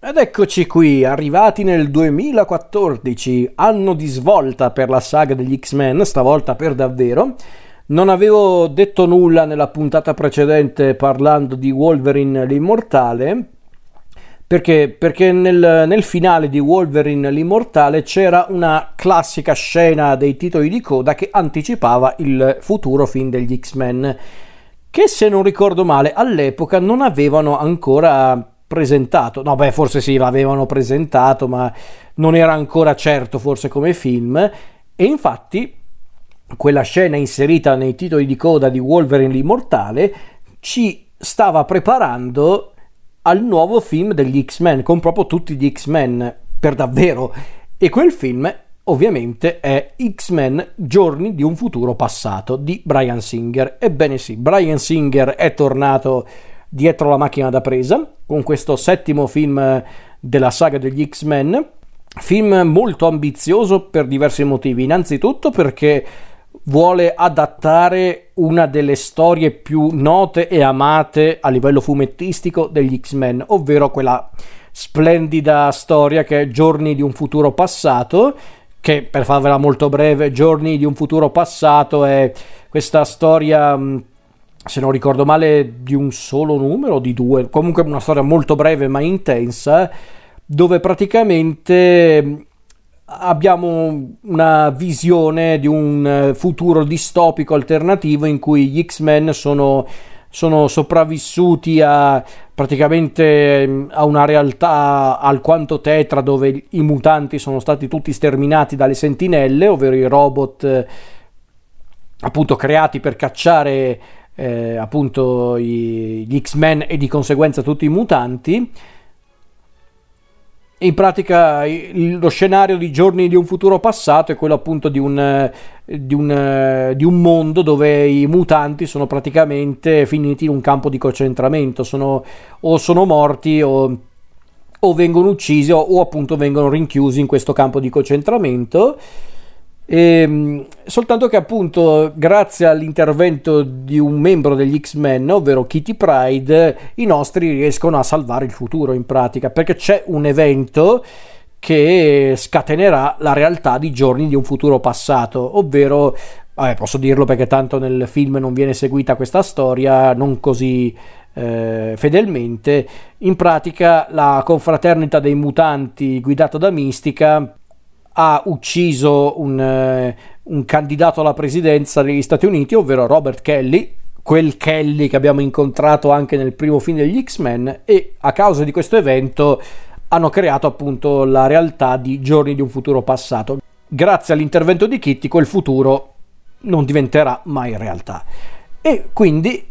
Ed eccoci qui, arrivati nel 2014, anno di svolta per la saga degli X-Men, stavolta per davvero. Non avevo detto nulla nella puntata precedente parlando di Wolverine l'immortale, perché, perché nel, nel, finale di Wolverine l'immortale c'era una classica scena dei titoli di coda che anticipava il futuro film degli X-Men, che se non ricordo male all'epoca non avevano ancora presentato. No, beh, forse sì, l'avevano presentato, ma non era ancora certo forse come film. E infatti quella scena inserita nei titoli di coda di Wolverine l'immortale ci stava preparando al nuovo film degli X-Men, con proprio tutti gli X-Men, per davvero. E quel film ovviamente è X-Men Giorni di un futuro passato di Brian Singer. Ebbene sì, Brian Singer è tornato dietro la macchina da presa con questo settimo film della saga degli X-Men. Film molto ambizioso per diversi motivi. Innanzitutto perché vuole adattare una delle storie più note e amate a livello fumettistico degli X-Men, ovvero quella splendida storia che è Giorni di un futuro passato, che per farvela molto breve, Giorni di un futuro passato è questa storia se non ricordo male, di un solo numero, di due, comunque una storia molto breve ma intensa, dove praticamente abbiamo una visione di un futuro distopico alternativo in cui gli X-Men sono, sono sopravvissuti a praticamente a una realtà alquanto tetra dove i mutanti sono stati tutti sterminati dalle sentinelle, ovvero i robot appunto creati per cacciare eh, appunto i, gli X-Men e di conseguenza tutti i mutanti. In pratica lo scenario di giorni di un futuro passato è quello appunto di un, di, un, di un, mondo dove i mutanti sono praticamente finiti in un campo di concentramento, sono, o sono morti o, o vengono uccisi o, o appunto vengono rinchiusi in questo campo di concentramento e, ehm, soltanto che appunto grazie all'intervento di un membro degli X-Men, ovvero Kitty Pride, i nostri riescono a salvare il futuro in pratica, perché c'è un evento che scatenerà la realtà di giorni di un futuro passato, ovvero, vabbè, posso dirlo perché tanto nel film non viene seguita questa storia, non così eh, fedelmente, in pratica la confraternita dei mutanti guidata da Mistica ha ucciso un, eh, un candidato alla presidenza degli Stati Uniti, ovvero Robert Kelly, quel Kelly che abbiamo incontrato anche nel primo film degli X-Men e a causa di questo evento hanno creato appunto la realtà di Giorni di un futuro passato. Grazie all'intervento di Kitty quel futuro non diventerà mai realtà. E quindi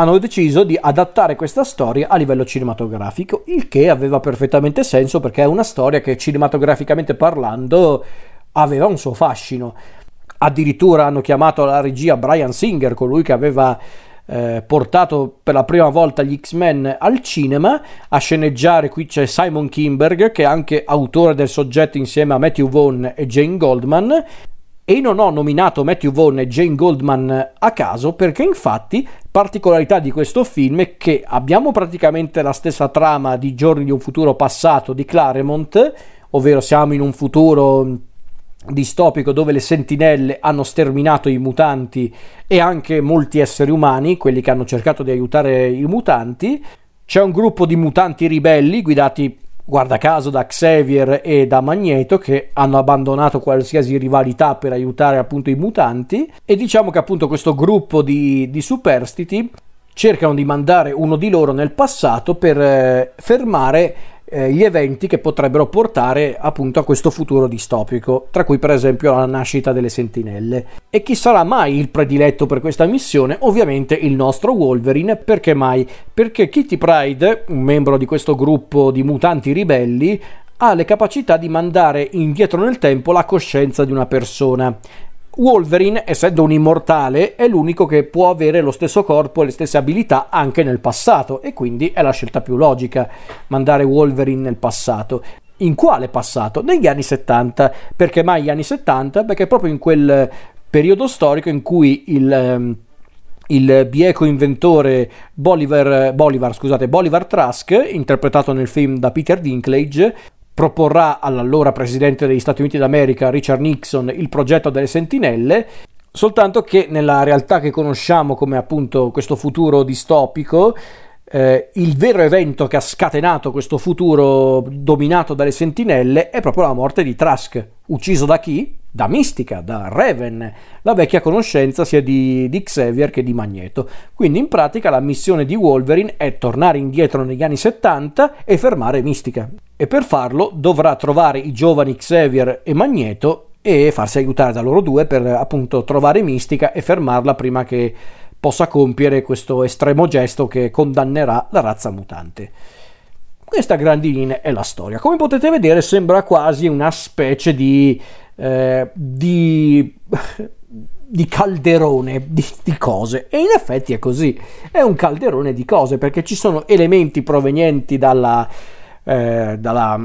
hanno deciso di adattare questa storia a livello cinematografico, il che aveva perfettamente senso perché è una storia che cinematograficamente parlando aveva un suo fascino. Addirittura hanno chiamato alla regia Brian Singer, colui che aveva eh, portato per la prima volta gli X-Men al cinema a sceneggiare. Qui c'è Simon Kimberg, che è anche autore del soggetto insieme a Matthew Vaughn e Jane Goldman. E non ho nominato Matthew Vaughn e Jane Goldman a caso perché infatti particolarità di questo film è che abbiamo praticamente la stessa trama di Giorni di un futuro passato di Claremont, ovvero siamo in un futuro distopico dove le sentinelle hanno sterminato i mutanti e anche molti esseri umani, quelli che hanno cercato di aiutare i mutanti. C'è un gruppo di mutanti ribelli guidati guarda caso da Xavier e da Magneto che hanno abbandonato qualsiasi rivalità per aiutare appunto i mutanti e diciamo che appunto questo gruppo di, di superstiti cercano di mandare uno di loro nel passato per eh, fermare eh, gli eventi che potrebbero portare appunto a questo futuro distopico, tra cui per esempio la nascita delle sentinelle. E chi sarà mai il prediletto per questa missione? Ovviamente il nostro Wolverine, perché mai? Perché Kitty Pride, un membro di questo gruppo di mutanti ribelli, ha le capacità di mandare indietro nel tempo la coscienza di una persona. Wolverine, essendo un immortale, è l'unico che può avere lo stesso corpo e le stesse abilità anche nel passato e quindi è la scelta più logica mandare Wolverine nel passato. In quale passato? Negli anni 70. Perché mai gli anni 70? Perché proprio in quel periodo storico in cui il, ehm, il bieco inventore Bolivar, Bolivar, scusate, Bolivar Trask, interpretato nel film da Peter Dinklage, proporrà all'allora presidente degli Stati Uniti d'America Richard Nixon il progetto delle sentinelle, soltanto che nella realtà che conosciamo come appunto questo futuro distopico, eh, il vero evento che ha scatenato questo futuro dominato dalle sentinelle è proprio la morte di Trask, ucciso da chi? Da Mistica, da Raven, la vecchia conoscenza sia di, di Xavier che di Magneto. Quindi in pratica la missione di Wolverine è tornare indietro negli anni 70 e fermare Mistica. E per farlo dovrà trovare i giovani Xavier e Magneto e farsi aiutare da loro due per appunto trovare Mistica e fermarla prima che possa compiere questo estremo gesto che condannerà la razza mutante. Questa grandi linee è la storia. Come potete vedere sembra quasi una specie di, eh, di, di calderone di, di, cose e in effetti è così. È un calderone di cose perché ci sono elementi provenienti dalla, eh, dalla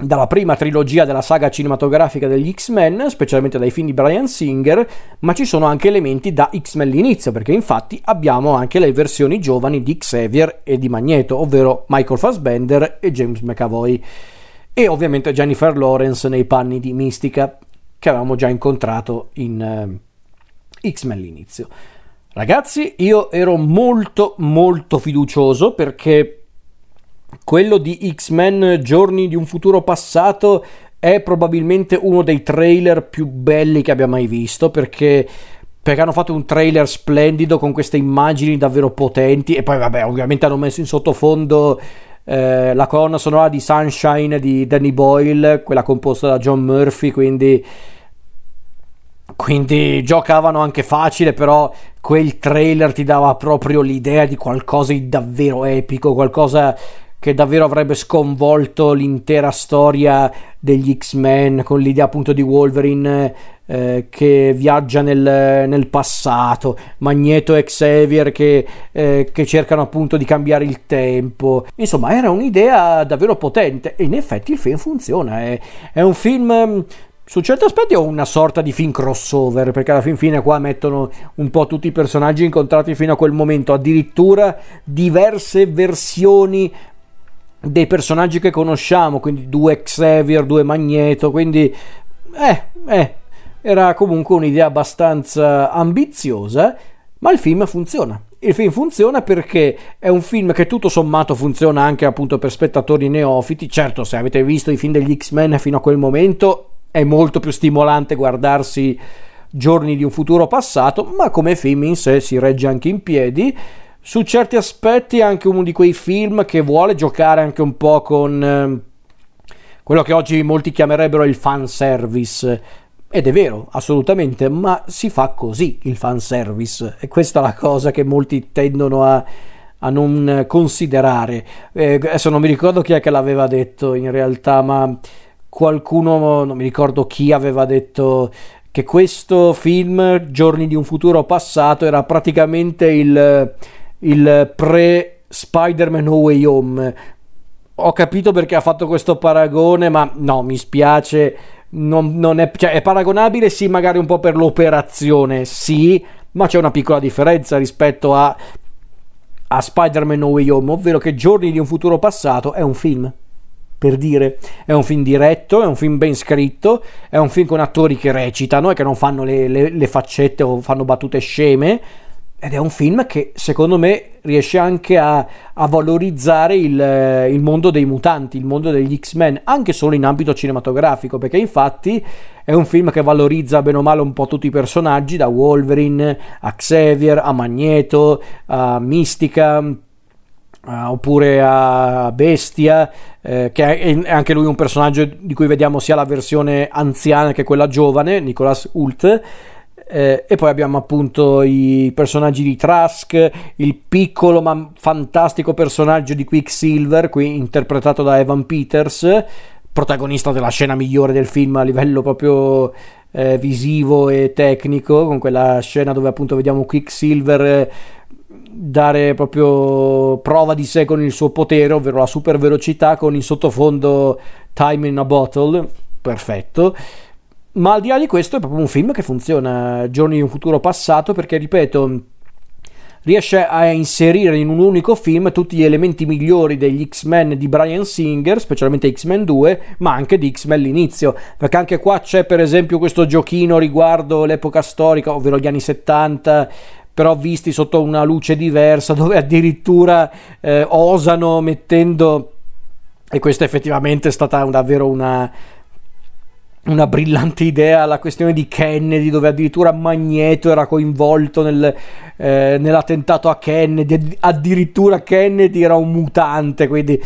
dalla prima trilogia della saga cinematografica degli X-Men, specialmente dai film di Brian Singer, ma ci sono anche elementi da X-Men l'inizio, perché infatti abbiamo anche le versioni giovani di Xavier e di Magneto, ovvero Michael Fassbender e James McAvoy, e ovviamente Jennifer Lawrence nei panni di Mystica, che avevamo già incontrato in uh, X-Men l'inizio. Ragazzi, io ero molto molto fiducioso perché quello di X-Men Giorni di un futuro passato è probabilmente uno dei trailer più belli che abbia mai visto perché, perché hanno fatto un trailer splendido con queste immagini davvero potenti e poi vabbè ovviamente hanno messo in sottofondo eh, la colonna sonora di Sunshine di Danny Boyle, quella composta da John Murphy, quindi quindi giocavano anche facile, però quel trailer ti dava proprio l'idea di qualcosa di davvero epico, qualcosa che davvero avrebbe sconvolto l'intera storia degli X-Men con l'idea appunto di Wolverine eh, che viaggia nel, nel, passato, Magneto e Xavier che, eh, che, cercano appunto di cambiare il tempo. Insomma, era un'idea davvero potente e in effetti il film funziona. È, è un film su certi aspetti è una sorta di film crossover, perché alla fin fine qua mettono un po' tutti i personaggi incontrati fino a quel momento, addirittura diverse versioni dei personaggi che conosciamo, quindi due Xavier, due Magneto, quindi eh, eh, era comunque un'idea abbastanza ambiziosa, ma il film funziona. Il film funziona perché è un film che tutto sommato funziona anche appunto per spettatori neofiti. Certo, se avete visto i film degli X-Men fino a quel momento è molto più stimolante guardarsi Giorni di un futuro passato, ma come film in sé si regge anche in piedi su certi aspetti è anche uno di quei film che vuole giocare anche un po' con eh, quello che oggi molti chiamerebbero il fan service. Ed è vero, assolutamente, ma si fa così il fan service. E questa è la cosa che molti tendono a, a non considerare. Eh, adesso non mi ricordo chi è che l'aveva detto in realtà, ma qualcuno, non mi ricordo chi, aveva detto che questo film, Giorni di un futuro passato, era praticamente il il pre Spider-Man No Way Home. Ho capito perché ha fatto questo paragone, ma no, mi spiace. Non, non è, cioè, è paragonabile, sì, magari un po' per l'operazione, sì, ma c'è una piccola differenza rispetto a, a Spider-Man No Way Home, ovvero che Giorni di un futuro passato è un film. Per dire, è un film diretto, è un film ben scritto, è un film con attori che recitano e che non fanno le, le, le faccette o fanno battute sceme ed è un film che secondo me riesce anche a, a valorizzare il, il, mondo dei mutanti, il mondo degli X-Men, anche solo in ambito cinematografico, perché infatti è un film che valorizza bene o male un po' tutti i personaggi, da Wolverine a Xavier a Magneto a Mystica. Uh, oppure a Bestia, eh, che è anche lui un personaggio di cui vediamo sia la versione anziana che quella giovane, Nicolas Hult. Eh, e poi abbiamo appunto i personaggi di Trask, il piccolo ma fantastico personaggio di Quicksilver, qui interpretato da Evan Peters, protagonista della scena migliore del film a livello proprio eh, visivo e tecnico, con quella scena dove appunto vediamo Quicksilver eh, dare proprio prova di sé con il suo potere, ovvero la super velocità con in sottofondo Time in a Bottle, perfetto. Ma al di là di questo è proprio un film che funziona, Giorni di un futuro passato, perché ripeto, riesce a inserire in un unico film tutti gli elementi migliori degli X-Men di Brian Singer, specialmente X-Men 2, ma anche di X-Men l'inizio, perché anche qua c'è per esempio questo giochino riguardo l'epoca storica, ovvero gli anni 70, però visti sotto una luce diversa, dove addirittura eh, osano mettendo, e questa effettivamente è stata davvero una una brillante idea la questione di Kennedy dove addirittura Magneto era coinvolto nel, eh, nell'attentato a Kennedy. Addirittura Kennedy era un mutante quindi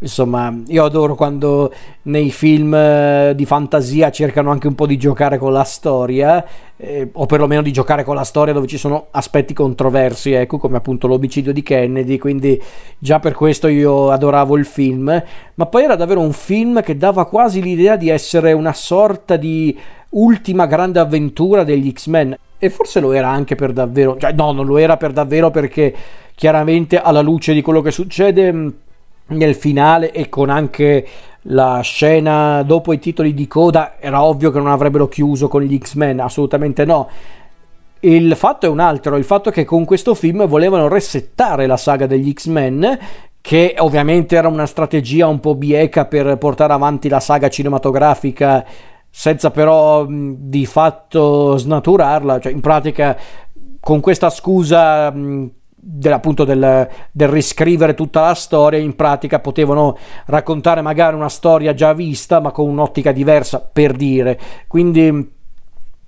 insomma io adoro quando nei film eh, di fantasia cercano anche un po' di giocare con la storia eh, o perlomeno di giocare con la storia dove ci sono aspetti controversi ecco come appunto l'omicidio di Kennedy quindi già per questo io adoravo il film. Ma poi era davvero un film che dava quasi l'idea di essere una sorta di ultima grande avventura degli X-Men. E forse lo era anche per davvero cioè no non lo era per davvero perché chiaramente alla luce di quello che succede nel finale e con anche la scena dopo i titoli di coda era ovvio che non avrebbero chiuso con gli X-Men, assolutamente no. Il fatto è un altro, il fatto è che con questo film volevano resettare la saga degli X-Men, che ovviamente era una strategia un po' bieca per portare avanti la saga cinematografica senza però di fatto snaturarla, cioè in pratica con questa scusa appunto del, del, riscrivere tutta la storia in pratica potevano raccontare magari una storia già vista ma con un'ottica diversa per dire. Quindi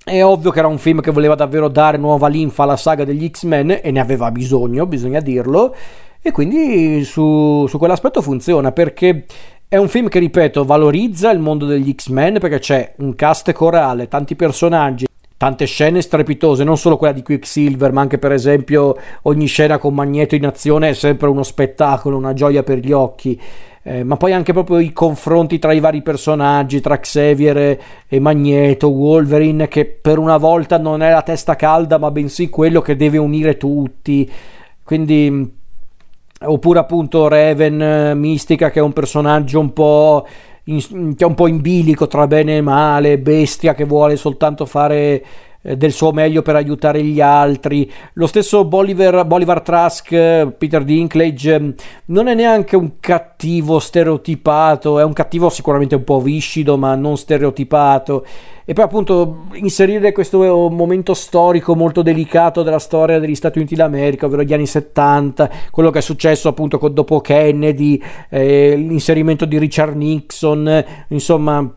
è ovvio che era un film che voleva davvero dare nuova linfa alla saga degli X-Men e ne aveva bisogno bisogna dirlo. E quindi su, su quell'aspetto funziona perché è un film che ripeto valorizza il mondo degli X-Men perché c'è un cast corale tanti personaggi tante scene strepitose, non solo quella di Quicksilver, ma anche per esempio ogni scena con Magneto in azione è sempre uno spettacolo, una gioia per gli occhi. Eh, ma poi anche proprio i confronti tra i vari personaggi, tra Xavier e Magneto, Wolverine, che per una volta non è la testa calda, ma bensì quello che deve unire tutti. Quindi, oppure appunto Raven, Mistica, che è un personaggio un po' in, che è un po' in bilico tra bene e male, bestia che vuole soltanto fare del suo meglio per aiutare gli altri. Lo stesso Bolivar, Bolivar Trask, Peter Dinklage, mm, non è neanche un cattivo stereotipato, è un cattivo sicuramente un po' viscido, ma non stereotipato. E poi appunto inserire questo momento storico molto delicato della storia degli Stati Uniti d'America, ovvero gli anni 70, quello che è successo appunto dopo Kennedy, eh, l'inserimento di Richard Nixon, insomma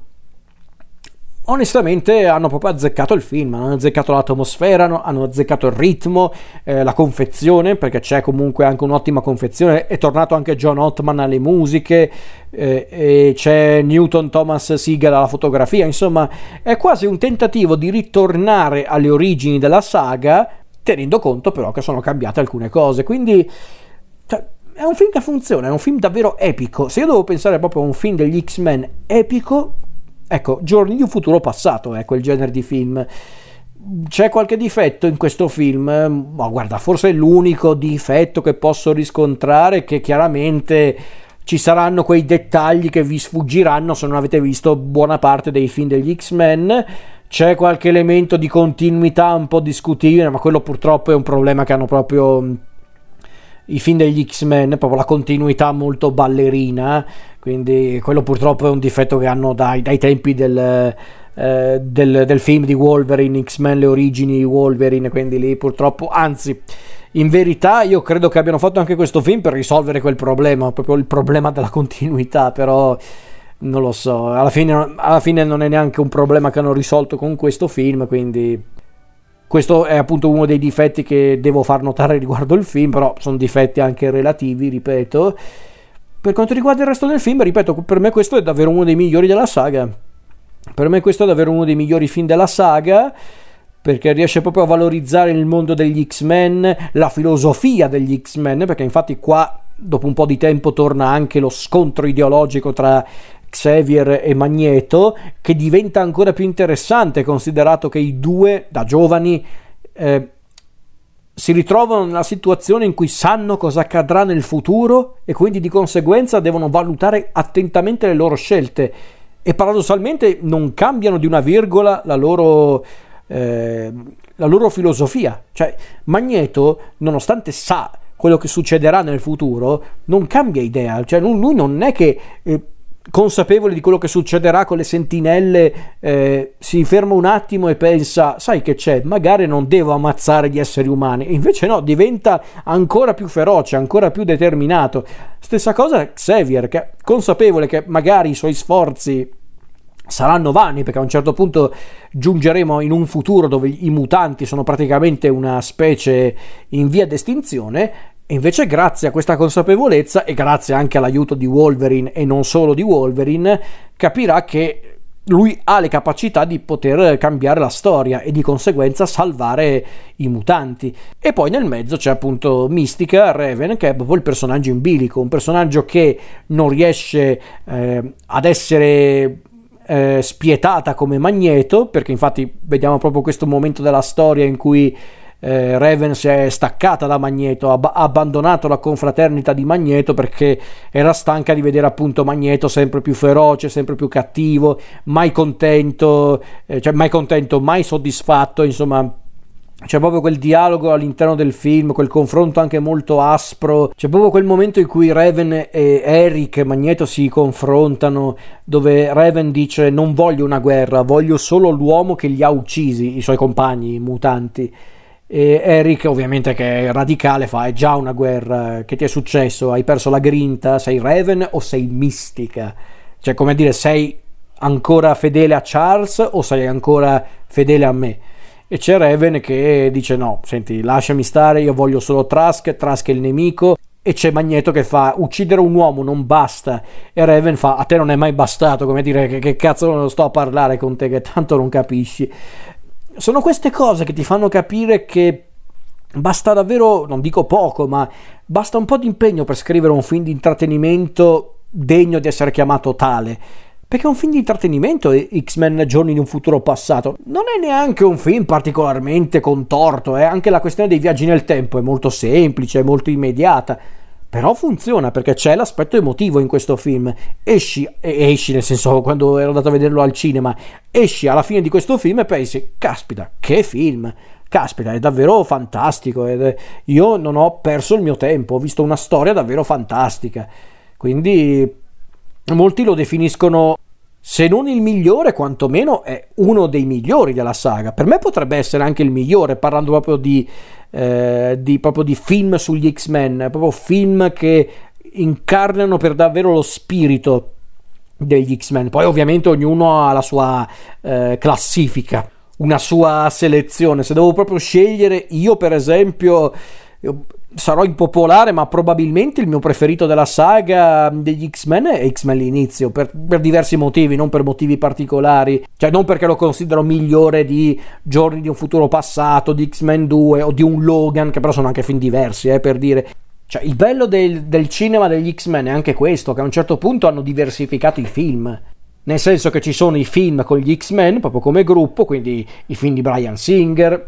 onestamente hanno proprio azzeccato il film, hanno azzeccato l'atmosfera, hanno azzeccato il ritmo, eh, la confezione, perché c'è comunque anche un'ottima confezione, è tornato anche John Ottman alle musiche, eh, c'è Newton Thomas Siegel alla fotografia, insomma è quasi un tentativo di ritornare alle origini della saga, tenendo conto però che sono cambiate alcune cose, quindi... Cioè, è un film che funziona, è un film davvero epico. Se io devo pensare proprio a un film degli X-Men epico, Ecco, Giorni di un futuro passato è quel genere di film. C'è qualche difetto in questo film? Ma guarda, forse è l'unico difetto che posso riscontrare che chiaramente ci saranno quei dettagli che vi sfuggiranno se non avete visto buona parte dei film degli X-Men. C'è qualche elemento di continuità un po' discutibile, ma quello purtroppo è un problema che hanno proprio i film degli X-Men, proprio la continuità molto ballerina quindi quello purtroppo è un difetto che hanno dai, dai tempi del, eh, del, del, film di Wolverine, X-Men le origini di Wolverine, quindi lì purtroppo, anzi in verità io credo che abbiano fatto anche questo film per risolvere quel problema, proprio il problema della continuità, però non lo so, alla fine, alla fine non è neanche un problema che hanno risolto con questo film, quindi questo è appunto uno dei difetti che devo far notare riguardo il film, però sono difetti anche relativi, ripeto. Per quanto riguarda il resto del film, ripeto, per me questo è davvero uno dei migliori della saga. Per me questo è davvero uno dei migliori film della saga perché riesce proprio a valorizzare il mondo degli X-Men, la filosofia degli X-Men, perché infatti qua dopo un po' di tempo torna anche lo scontro ideologico tra Xavier e Magneto, che diventa ancora più interessante considerato che i due da giovani eh, si ritrovano nella situazione in cui sanno cosa accadrà nel futuro e quindi di conseguenza devono valutare attentamente le loro scelte e paradossalmente non cambiano di una virgola la loro, eh, la loro filosofia. Cioè, Magneto, nonostante sa quello che succederà nel futuro, non cambia idea. Cioè, lui non è che eh, consapevole di quello che succederà con le sentinelle, eh, si ferma un attimo e pensa, sai che c'è, magari non devo ammazzare gli esseri umani, invece no, diventa ancora più feroce, ancora più determinato. Stessa cosa Xavier, che è consapevole che magari i suoi sforzi saranno vani perché a un certo punto giungeremo in un futuro dove i mutanti sono praticamente una specie in via d'estinzione e invece grazie a questa consapevolezza e grazie anche all'aiuto di Wolverine e non solo di Wolverine, capirà che lui ha le capacità di poter cambiare la storia e di conseguenza salvare i mutanti. E poi nel mezzo c'è appunto Mystica Raven, che è proprio il personaggio in bilico, un personaggio che non riesce eh, ad essere eh, spietata come Magneto, perché infatti vediamo proprio questo momento della storia in cui eh, Raven si è staccata da Magneto, ha, ha abbandonato la confraternita di Magneto perché era stanca di vedere appunto Magneto sempre più feroce, sempre più cattivo, mai contento, eh, cioè mai contento, mai soddisfatto, insomma c'è proprio quel dialogo all'interno del film, quel confronto anche molto aspro. C'è proprio quel momento in cui Raven e Eric Magneto si confrontano, dove Raven dice: Non voglio una guerra, voglio solo l'uomo che li ha uccisi, i suoi compagni, i mutanti. E Eric, ovviamente, che è radicale, fa: È già una guerra. Che ti è successo? Hai perso la grinta? Sei Raven o sei mistica? Cioè, come dire, sei ancora fedele a Charles o sei ancora fedele a me? E c'è Raven che dice: No, senti, lasciami stare, io voglio solo Trask. Trask è il nemico. E c'è Magneto che fa uccidere un uomo non basta. E Raven fa: A te non è mai bastato. Come dire, che, che cazzo sto a parlare con te, che tanto non capisci. Sono queste cose che ti fanno capire che basta davvero, non dico poco, ma basta un po' di impegno per scrivere un film di intrattenimento degno di essere chiamato tale. Perché è un film di intrattenimento X-Men Giorni di un futuro passato. Non è neanche un film particolarmente contorto, eh? anche la questione dei viaggi nel tempo è molto semplice, è molto immediata. Però funziona perché c'è l'aspetto emotivo in questo film. Esci, esci nel senso quando ero andato a vederlo al cinema, esci alla fine di questo film e pensi, caspita, che film! Caspita, è davvero fantastico. Io non ho perso il mio tempo, ho visto una storia davvero fantastica. Quindi molti lo definiscono se non il migliore, quantomeno è uno dei migliori della saga. Per me potrebbe essere anche il migliore, parlando proprio di eh, di, proprio di film sugli X-Men, proprio film che incarnano per davvero lo spirito degli X-Men. Poi ovviamente ognuno ha la sua eh, classifica, una sua selezione. Se devo proprio scegliere, io per esempio sarò impopolare, ma probabilmente il mio preferito della saga degli X-Men è X-Men l'inizio, per, per, diversi motivi, non per motivi particolari, cioè non perché lo considero migliore di Giorni di un futuro passato, di X-Men 2 o di un Logan, che però sono anche film diversi, eh, per dire. Cioè, il bello del, del cinema degli X-Men è anche questo, che a un certo punto hanno diversificato i film. Nel senso che ci sono i film con gli X-Men, proprio come gruppo, quindi i film di Brian Singer,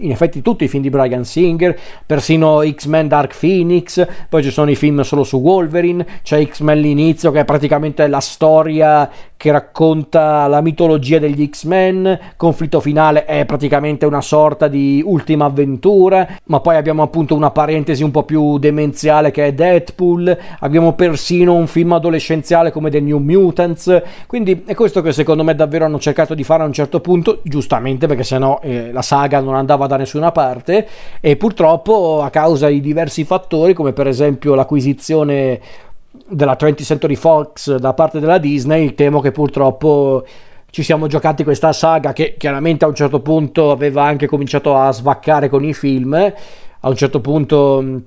in effetti tutti i film di Brian Singer, persino X-Men Dark Phoenix, poi ci sono i film solo su Wolverine, c'è X-Men l'inizio che è praticamente la storia che racconta la mitologia degli X-Men, conflitto finale è praticamente una sorta di ultima avventura, ma poi abbiamo appunto una parentesi un po' più demenziale che è Deadpool, abbiamo persino un film adolescenziale come The New Mutants, quindi è questo che secondo me davvero hanno cercato di fare a un certo punto, giustamente perché sennò eh, la saga non andava da nessuna parte e purtroppo a causa di diversi fattori come per esempio l'acquisizione della 20th Century Fox da parte della Disney, temo che purtroppo ci siamo giocati questa saga che chiaramente a un certo punto aveva anche cominciato a svaccare con i film. A un certo punto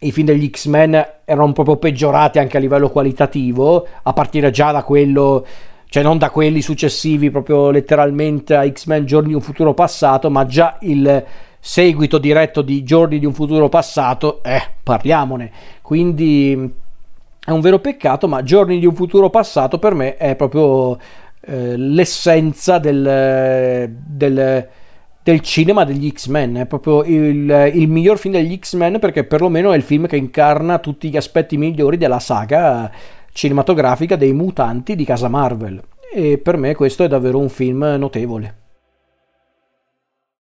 i film degli X-Men erano proprio peggiorati anche a livello qualitativo, a partire già da quello, cioè non da quelli successivi, proprio letteralmente a X-Men Giorni di un futuro passato, ma già il seguito diretto di Giorni di un futuro passato, eh, parliamone. Quindi è un vero peccato, ma Giorni di un futuro passato per me è proprio eh, l'essenza del, del, del, cinema degli X-Men, è proprio il, il, miglior film degli X-Men perché perlomeno è il film che incarna tutti gli aspetti migliori della saga cinematografica dei mutanti di casa Marvel e per me questo è davvero un film notevole.